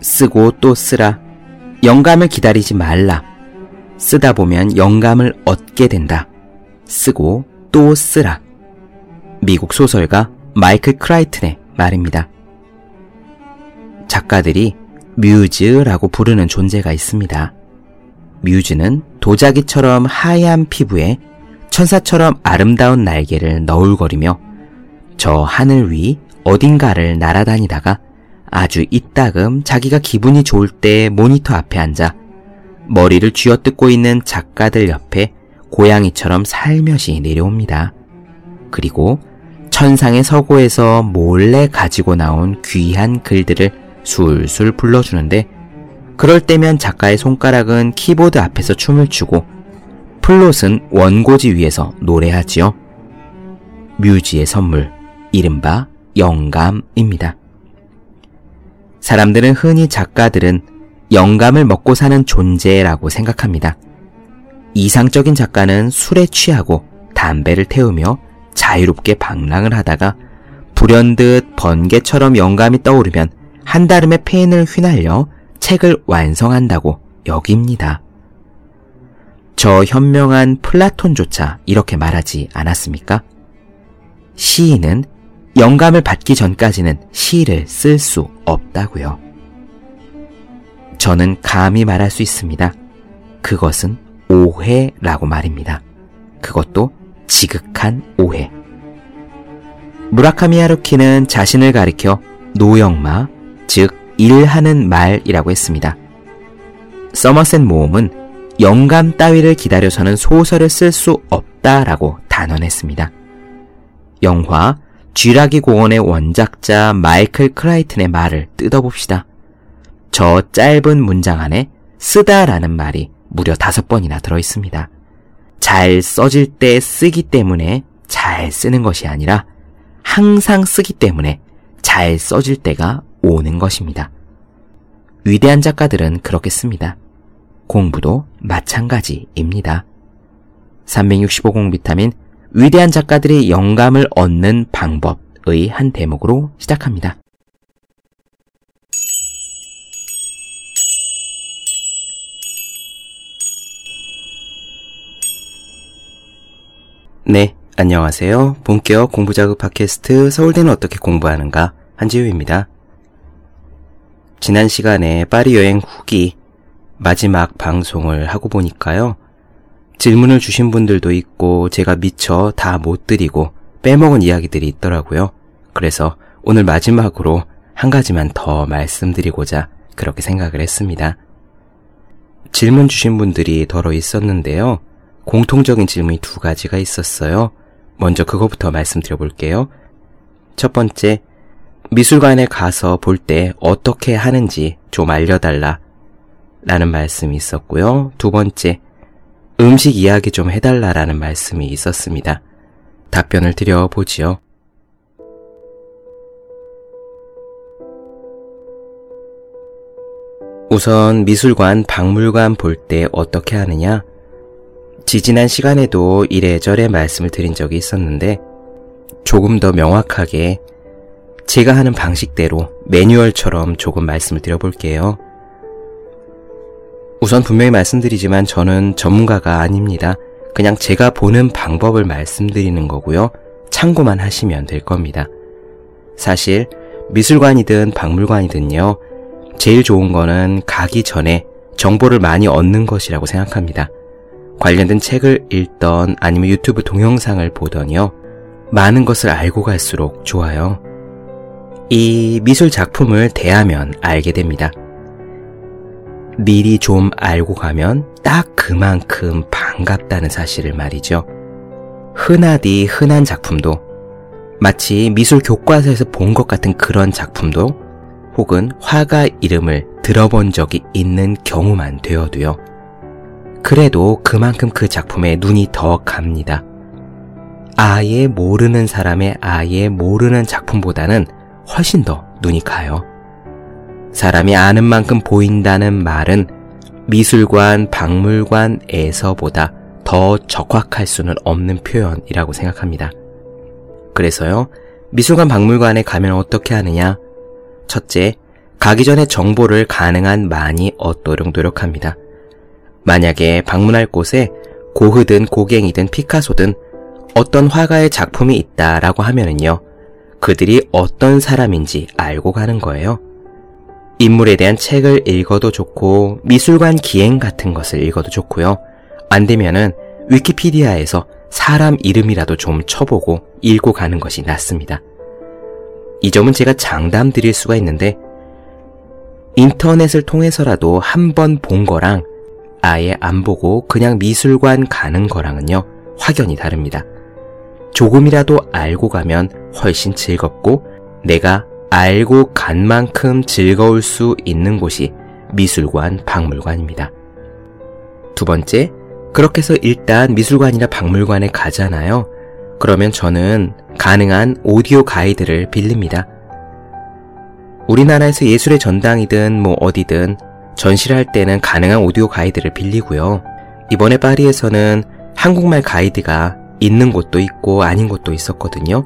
쓰고 또 쓰라. 영감을 기다리지 말라. 쓰다 보면 영감을 얻게 된다. 쓰고 또 쓰라. 미국 소설가 마이클 크라이튼의 말입니다. 작가들이 뮤즈라고 부르는 존재가 있습니다. 뮤즈는 도자기처럼 하얀 피부에 천사처럼 아름다운 날개를 너울거리며 저 하늘 위 어딘가를 날아다니다가 아주 이따금 자기가 기분이 좋을 때 모니터 앞에 앉아 머리를 쥐어뜯고 있는 작가들 옆에 고양이처럼 살며시 내려옵니다. 그리고 천상의 서고에서 몰래 가지고 나온 귀한 글들을 술술 불러주는데 그럴 때면 작가의 손가락은 키보드 앞에서 춤을 추고 플롯은 원고지 위에서 노래하지요. 뮤즈의 선물, 이른바 영감입니다. 사람들은 흔히 작가들은 영감을 먹고 사는 존재라고 생각합니다. 이상적인 작가는 술에 취하고 담배를 태우며 자유롭게 방랑을 하다가 불현듯 번개처럼 영감이 떠오르면 한달음에 펜을 휘날려 책을 완성한다고 여깁니다. 저 현명한 플라톤조차 이렇게 말하지 않았습니까? 시인은 영감을 받기 전까지는 시를 쓸 수 없다고요. 저는 감히 말할 수 있습니다. 그것은 오해라고 말입니다. 그것도 지극한 오해. 무라카미 하루키는 자신을 가리켜 노영마, 즉 일하는 말이라고 했습니다. 서머셋 모음은 영감 따위를 기다려서는 소설을 쓸 수 없다라고 단언했습니다. 영화 쥐라기 공원의 원작자 마이클 크라이튼의 말을 뜯어봅시다. 저 짧은 문장 안에 쓰다라는 말이 무려 다섯 번이나 들어있습니다. 잘 써질 때 쓰기 때문에 잘 쓰는 것이 아니라 항상 쓰기 때문에 잘 써질 때가 오는 것입니다. 위대한 작가들은 그렇게 씁니다. 공부도 마찬가지입니다. 365공 비타민 위대한 작가들이 영감을 얻는 방법의 한 대목으로 시작합니다. 네, 안녕하세요. 본격 공부자극 팟캐스트 서울대는 어떻게 공부하는가 한지우입니다. 지난 시간에 파리 여행 후기 마지막 방송을 하고 보니까요. 질문을 주신 분들도 있고 제가 미처 다 못 드리고 빼먹은 이야기들이 있더라고요. 그래서 오늘 마지막으로 한 가지만 더 말씀드리고자 그렇게 생각을 했습니다. 질문 주신 분들이 더러 있었는데요. 공통적인 질문이 두 가지가 있었어요. 먼저 그거부터 말씀드려 볼게요. 첫 번째, 미술관에 가서 볼 때 어떻게 하는지 좀 알려달라. 라는 말씀이 있었고요. 두 번째, 음식 이야기 좀 해달라라는 말씀이 있었습니다. 답변을 드려보지요. 우선 미술관, 박물관 볼 때 어떻게 하느냐? 지지난 시간에도 이래저래 말씀을 드린 적이 있었는데 조금 더 명확하게 제가 하는 방식대로 매뉴얼처럼 조금 말씀을 드려볼게요. 우선 분명히 말씀드리지만 저는 전문가가 아닙니다. 그냥 제가 보는 방법을 말씀드리는 거고요. 참고만 하시면 될 겁니다. 사실 미술관이든 박물관이든요. 제일 좋은 거는 가기 전에 정보를 많이 얻는 것이라고 생각합니다. 관련된 책을 읽던 아니면 유튜브 동영상을 보더니요. 많은 것을 알고 갈수록 좋아요. 이 미술 작품을 대하면 알게 됩니다. 미리 좀 알고 가면 딱 그만큼 반갑다는 사실을 말이죠. 흔하디 흔한 작품도 마치 미술 교과서에서 본 것 같은 그런 작품도 혹은 화가 이름을 들어본 적이 있는 경우만 되어도요. 그래도 그만큼 그 작품에 눈이 더 갑니다. 아예 모르는 사람의 아예 모르는 작품보다는 훨씬 더 눈이 가요. 사람이 아는 만큼 보인다는 말은 미술관, 박물관에서보다 더 적확할 수는 없는 표현이라고 생각합니다. 그래서요, 미술관, 박물관에 가면 어떻게 하느냐? 첫째, 가기 전에 정보를 가능한 많이 얻도록 노력합니다. 만약에 방문할 곳에 고흐든 고갱이든 피카소든 어떤 화가의 작품이 있다라고 하면은요, 그들이 어떤 사람인지 알고 가는 거예요. 인물에 대한 책을 읽어도 좋고 미술관 기행 같은 것을 읽어도 좋고요. 안 되면은 위키피디아에서 사람 이름이라도 좀 쳐보고 읽고 가는 것이 낫습니다. 이 점은 제가 장담 드릴 수가 있는데 인터넷을 통해서라도 한 번 본 거랑 아예 안 보고 그냥 미술관 가는 거랑은요, 확연히 다릅니다. 조금이라도 알고 가면 훨씬 즐겁고 내가 알고 간 만큼 즐거울 수 있는 곳이 미술관, 박물관입니다. 두 번째, 그렇게 해서 일단 미술관이나 박물관에 가잖아요. 그러면 저는 가능한 오디오 가이드를 빌립니다. 우리나라에서 예술의 전당이든 뭐 어디든 전시를 할 때는 가능한 오디오 가이드를 빌리고요. 이번에 파리에서는 한국말 가이드가 있는 곳도 있고 아닌 곳도 있었거든요.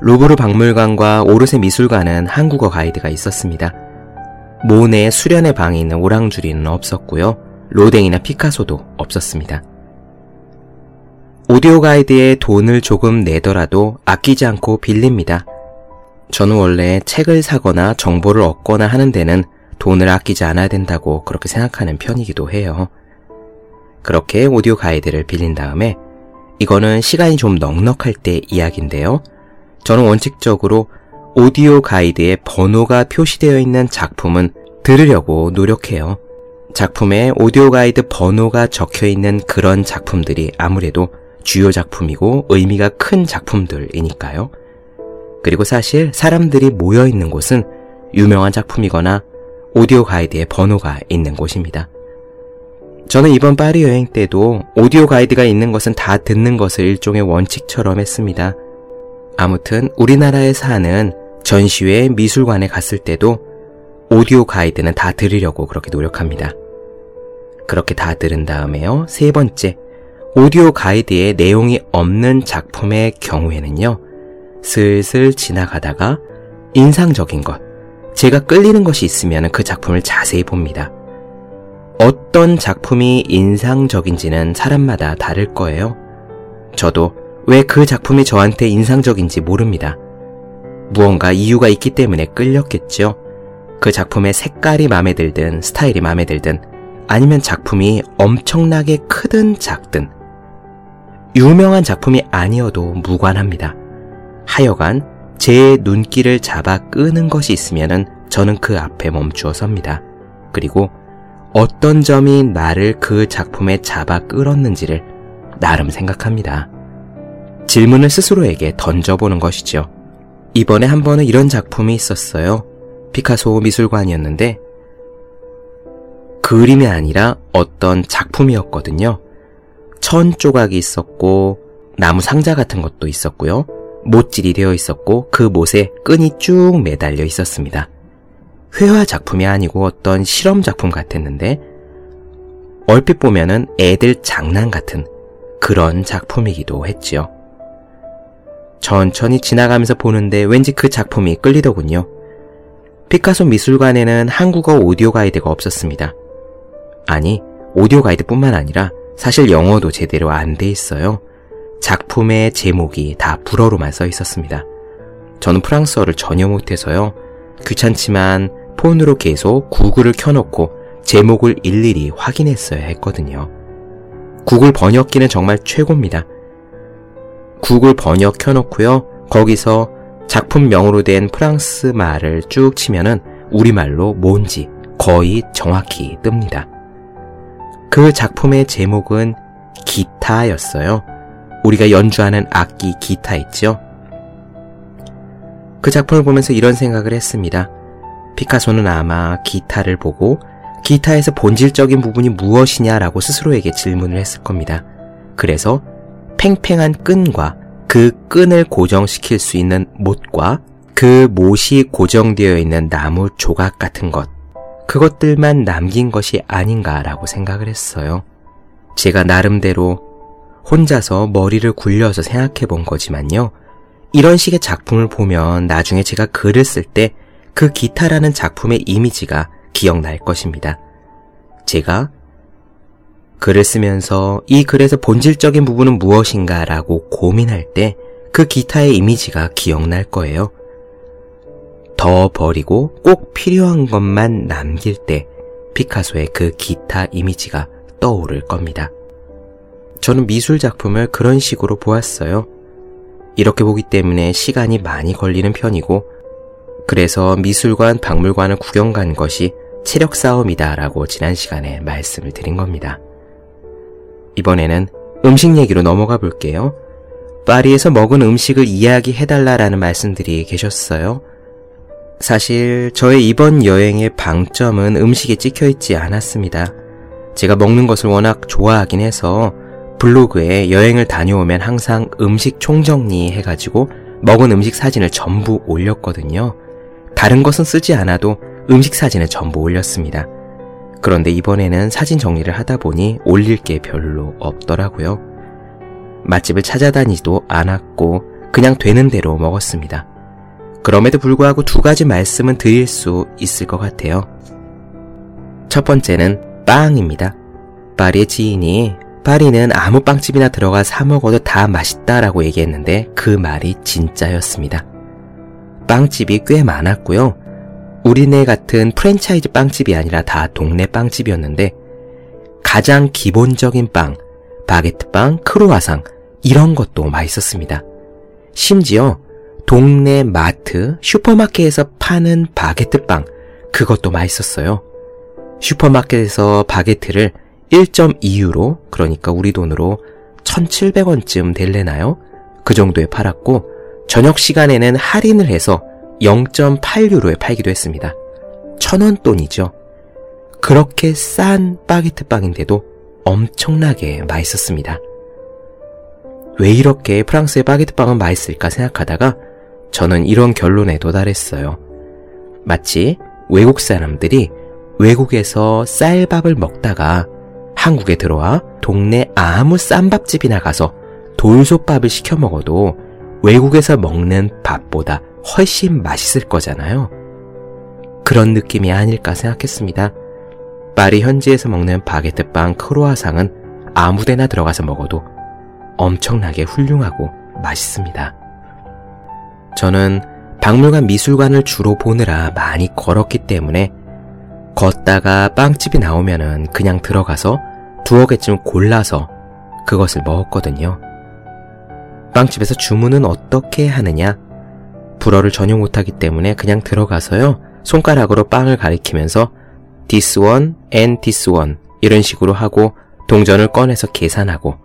루브르 박물관과 오르세 미술관은 한국어 가이드가 있었습니다. 모네 수련의 방에 있는 오랑주리는 없었고요. 로댕이나 피카소도 없었습니다. 오디오 가이드에 돈을 조금 내더라도 아끼지 않고 빌립니다. 저는 원래 책을 사거나 정보를 얻거나 하는 데는 돈을 아끼지 않아야 된다고 그렇게 생각하는 편이기도 해요. 그렇게 오디오 가이드를 빌린 다음에 이거는 시간이 좀 넉넉할 때 이야기인데요. 저는 원칙적으로 오디오 가이드에 번호가 표시되어 있는 작품은 들으려고 노력해요. 작품에 오디오 가이드 번호가 적혀 있는 그런 작품들이 아무래도 주요 작품이고 의미가 큰 작품들이니까요. 그리고 사실 사람들이 모여 있는 곳은 유명한 작품이거나 오디오 가이드에 번호가 있는 곳입니다. 저는 이번 파리 여행 때도 오디오 가이드가 있는 것은 다 듣는 것을 일종의 원칙처럼 했습니다. 아무튼 우리나라에 사는 전시회 미술관에 갔을 때도 오디오 가이드는 다 들으려고 그렇게 노력합니다. 그렇게 다 들은 다음에요. 세 번째, 오디오 가이드에 내용이 없는 작품의 경우에는요. 슬슬 지나가다가 인상적인 것, 제가 끌리는 것이 있으면 그 작품을 자세히 봅니다. 어떤 작품이 인상적인지는 사람마다 다를 거예요. 저도 왜 그 작품이 저한테 인상적인지 모릅니다. 무언가 이유가 있기 때문에 끌렸겠죠. 그 작품의 색깔이 마음에 들든 스타일이 마음에 들든 아니면 작품이 엄청나게 크든 작든 유명한 작품이 아니어도 무관합니다. 하여간 제 눈길을 잡아 끄는 것이 있으면 저는 그 앞에 멈추어 섭니다. 그리고 어떤 점이 나를 그 작품에 잡아 끌었는지를 나름 생각합니다. 질문을 스스로에게 던져보는 것이죠. 이번에 한 번은 이런 작품이 있었어요. 피카소 미술관이었는데 그림이 아니라 어떤 작품이었거든요. 천 조각이 있었고 나무 상자 같은 것도 있었고요. 못질이 되어 있었고 그 못에 끈이 쭉 매달려 있었습니다. 회화 작품이 아니고 어떤 실험 작품 같았는데 얼핏 보면은 애들 장난 같은 그런 작품이기도 했지요. 천천히 지나가면서 보는데 왠지 그 작품이 끌리더군요. 피카소 미술관에는 한국어 오디오 가이드가 없었습니다. 아니, 오디오 가이드뿐만 아니라 사실 영어도 제대로 안 돼 있어요. 작품의 제목이 다 불어로만 써 있었습니다. 저는 프랑스어를 전혀 못해서요. 귀찮지만 폰으로 계속 구글을 켜놓고 제목을 일일이 확인했어야 했거든요. 구글 번역기는 정말 최고입니다. 구글 번역 켜놓고요. 거기서 작품명으로 된 프랑스 말을 쭉 치면은 우리말로 뭔지 거의 정확히 뜹니다. 그 작품의 제목은 기타였어요. 우리가 연주하는 악기 기타 있죠? 그 작품을 보면서 이런 생각을 했습니다. 피카소는 아마 기타를 보고 기타에서 본질적인 부분이 무엇이냐라고 스스로에게 질문을 했을 겁니다. 그래서 팽팽한 끈과 그 끈을 고정시킬 수 있는 못과 그 못이 고정되어 있는 나무 조각 같은 것, 그것들만 남긴 것이 아닌가라고 생각을 했어요. 제가 나름대로 혼자서 머리를 굴려서 생각해 본 거지만요. 이런 식의 작품을 보면 나중에 제가 글을 쓸 때 그 기타라는 작품의 이미지가 기억날 것입니다. 제가 글을 쓰면서 이 글에서 본질적인 부분은 무엇인가 라고 고민할 때 그 기타의 이미지가 기억날 거예요. 더 버리고 꼭 필요한 것만 남길 때 피카소의 그 기타 이미지가 떠오를 겁니다. 저는 미술 작품을 그런 식으로 보았어요. 이렇게 보기 때문에 시간이 많이 걸리는 편이고, 그래서 미술관, 박물관을 구경 간 것이 체력 싸움이다 라고 지난 시간에 말씀을 드린 겁니다. 이번에는 음식 얘기로 넘어가 볼게요. 파리에서 먹은 음식을 이야기해달라라는 말씀들이 계셨어요. 사실 저의 이번 여행의 방점은 음식에 찍혀 있지 않았습니다. 제가 먹는 것을 워낙 좋아하긴 해서 블로그에 여행을 다녀오면 항상 음식 총정리 해가지고 먹은 음식 사진을 전부 올렸거든요. 다른 것은 쓰지 않아도 음식 사진을 전부 올렸습니다. 그런데 이번에는 사진 정리를 하다 보니 올릴 게 별로 없더라고요. 맛집을 찾아다니지도 않았고 그냥 되는 대로 먹었습니다. 그럼에도 불구하고 두 가지 말씀은 드릴 수 있을 것 같아요. 첫 번째는 빵입니다. 파리의 지인이 파리는 아무 빵집이나 들어가 사 먹어도 다 맛있다라고 얘기했는데 그 말이 진짜였습니다. 빵집이 꽤 많았고요. 우리네 같은 프랜차이즈 빵집이 아니라 다 동네 빵집이었는데 가장 기본적인 빵, 바게트빵, 크로와상 이런 것도 맛있었습니다. 심지어 동네 마트, 슈퍼마켓에서 파는 바게트빵 그것도 맛있었어요. 슈퍼마켓에서 바게트를 1.2유로, 그러니까 우리 돈으로 1,700원쯤 될래나요? 그 정도에 팔았고, 저녁 시간에는 할인을 해서 0.8유로에 팔기도 했습니다. 천원 돈이죠. 그렇게 싼 바게트 빵인데도 엄청나게 맛있었습니다. 왜 이렇게 프랑스의 바게트 빵은 맛있을까 생각하다가 저는 이런 결론에 도달했어요. 마치 외국 사람들이 외국에서 쌀밥을 먹다가 한국에 들어와 동네 아무 쌈밥집이나 가서 돌솥밥을 시켜 먹어도 외국에서 먹는 밥보다 훨씬 맛있을 거잖아요. 그런 느낌이 아닐까 생각했습니다. 파리 현지에서 먹는 바게트빵 크로아상은 아무데나 들어가서 먹어도 엄청나게 훌륭하고 맛있습니다. 저는 박물관 미술관을 주로 보느라 많이 걸었기 때문에 걷다가 빵집이 나오면은 그냥 들어가서 두어 개쯤 골라서 그것을 먹었거든요. 빵집에서 주문은 어떻게 하느냐? 불어를 전혀 못하기 때문에 그냥 들어가서요. 손가락으로 빵을 가리키면서 this one and this one 이런 식으로 하고 동전을 꺼내서 계산하고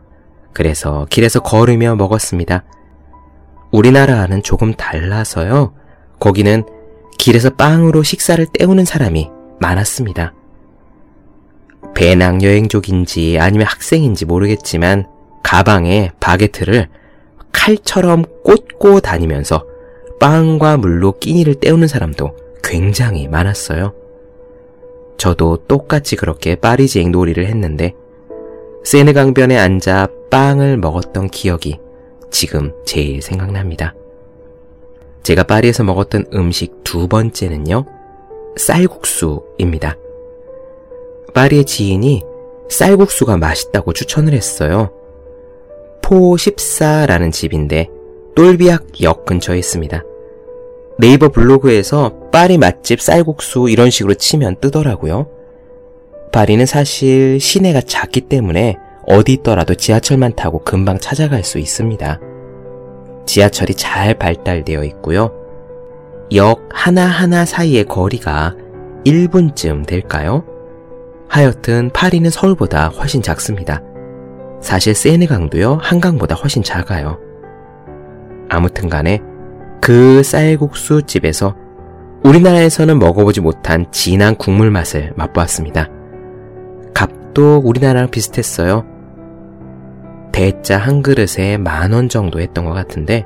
그래서 길에서 걸으며 먹었습니다. 우리나라와는 조금 달라서요. 거기는 길에서 빵으로 식사를 때우는 사람이 많았습니다. 배낭여행족인지 아니면 학생인지 모르겠지만 가방에 바게트를 칼처럼 꽂고 다니면서 빵과 물로 끼니를 때우는 사람도 굉장히 많았어요. 저도 똑같이 그렇게 파리지행 놀이를 했는데 세네 강변에 앉아 빵을 먹었던 기억이 지금 제일 생각납니다. 제가 파리에서 먹었던 음식 두 번째는요, 쌀국수입니다. 파리의 지인이 쌀국수가 맛있다고 추천을 했어요. 포14라는 집인데 똘비악 역 근처에 있습니다. 네이버 블로그에서 파리 맛집 쌀국수 이런 식으로 치면 뜨더라고요. 파리는 사실 시내가 작기 때문에 어디 있더라도 지하철만 타고 금방 찾아갈 수 있습니다. 지하철이 잘 발달되어 있고요. 역 하나하나 사이의 거리가 1분쯤 될까요? 하여튼 파리는 서울보다 훨씬 작습니다. 사실 세네강도요, 한강보다 훨씬 작아요. 아무튼 간에 그 쌀국수 집에서 우리나라에서는 먹어보지 못한 진한 국물 맛을 맛보았습니다. 값도 우리나라랑 비슷했어요. 대짜 한 그릇에 만 원 정도 했던 것 같은데,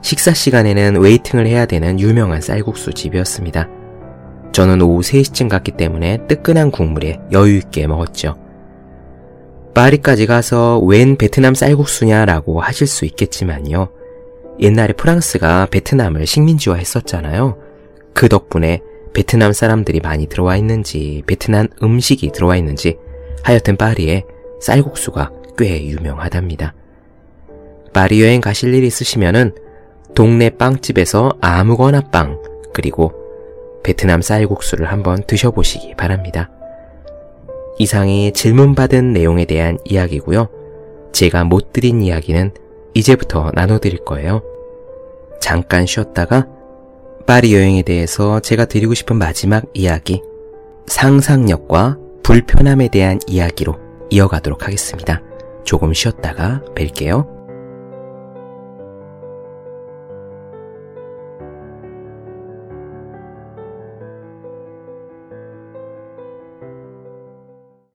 식사 시간에는 웨이팅을 해야 되는 유명한 쌀국수 집이었습니다. 저는 오후 3시쯤 갔기 때문에 뜨끈한 국물에 여유있게 먹었죠. 파리까지 가서 웬 베트남 쌀국수냐라고 하실 수 있겠지만요. 옛날에 프랑스가 베트남을 식민지화 했었잖아요. 그 덕분에 베트남 사람들이 많이 들어와 있는지, 베트남 음식이 들어와 있는지, 하여튼 파리에 쌀국수가 꽤 유명하답니다. 파리 여행 가실 일 있으시면은 동네 빵집에서 아무거나 빵, 그리고 베트남 쌀국수를 한번 드셔보시기 바랍니다. 이상이 질문받은 내용에 대한 이야기고요. 제가 못 드린 이야기는 이제부터 나눠드릴 거예요. 잠깐 쉬었다가 파리 여행에 대해서 제가 드리고 싶은 마지막 이야기, 상상력과 불편함에 대한 이야기로 이어가도록 하겠습니다. 조금 쉬었다가 뵐게요.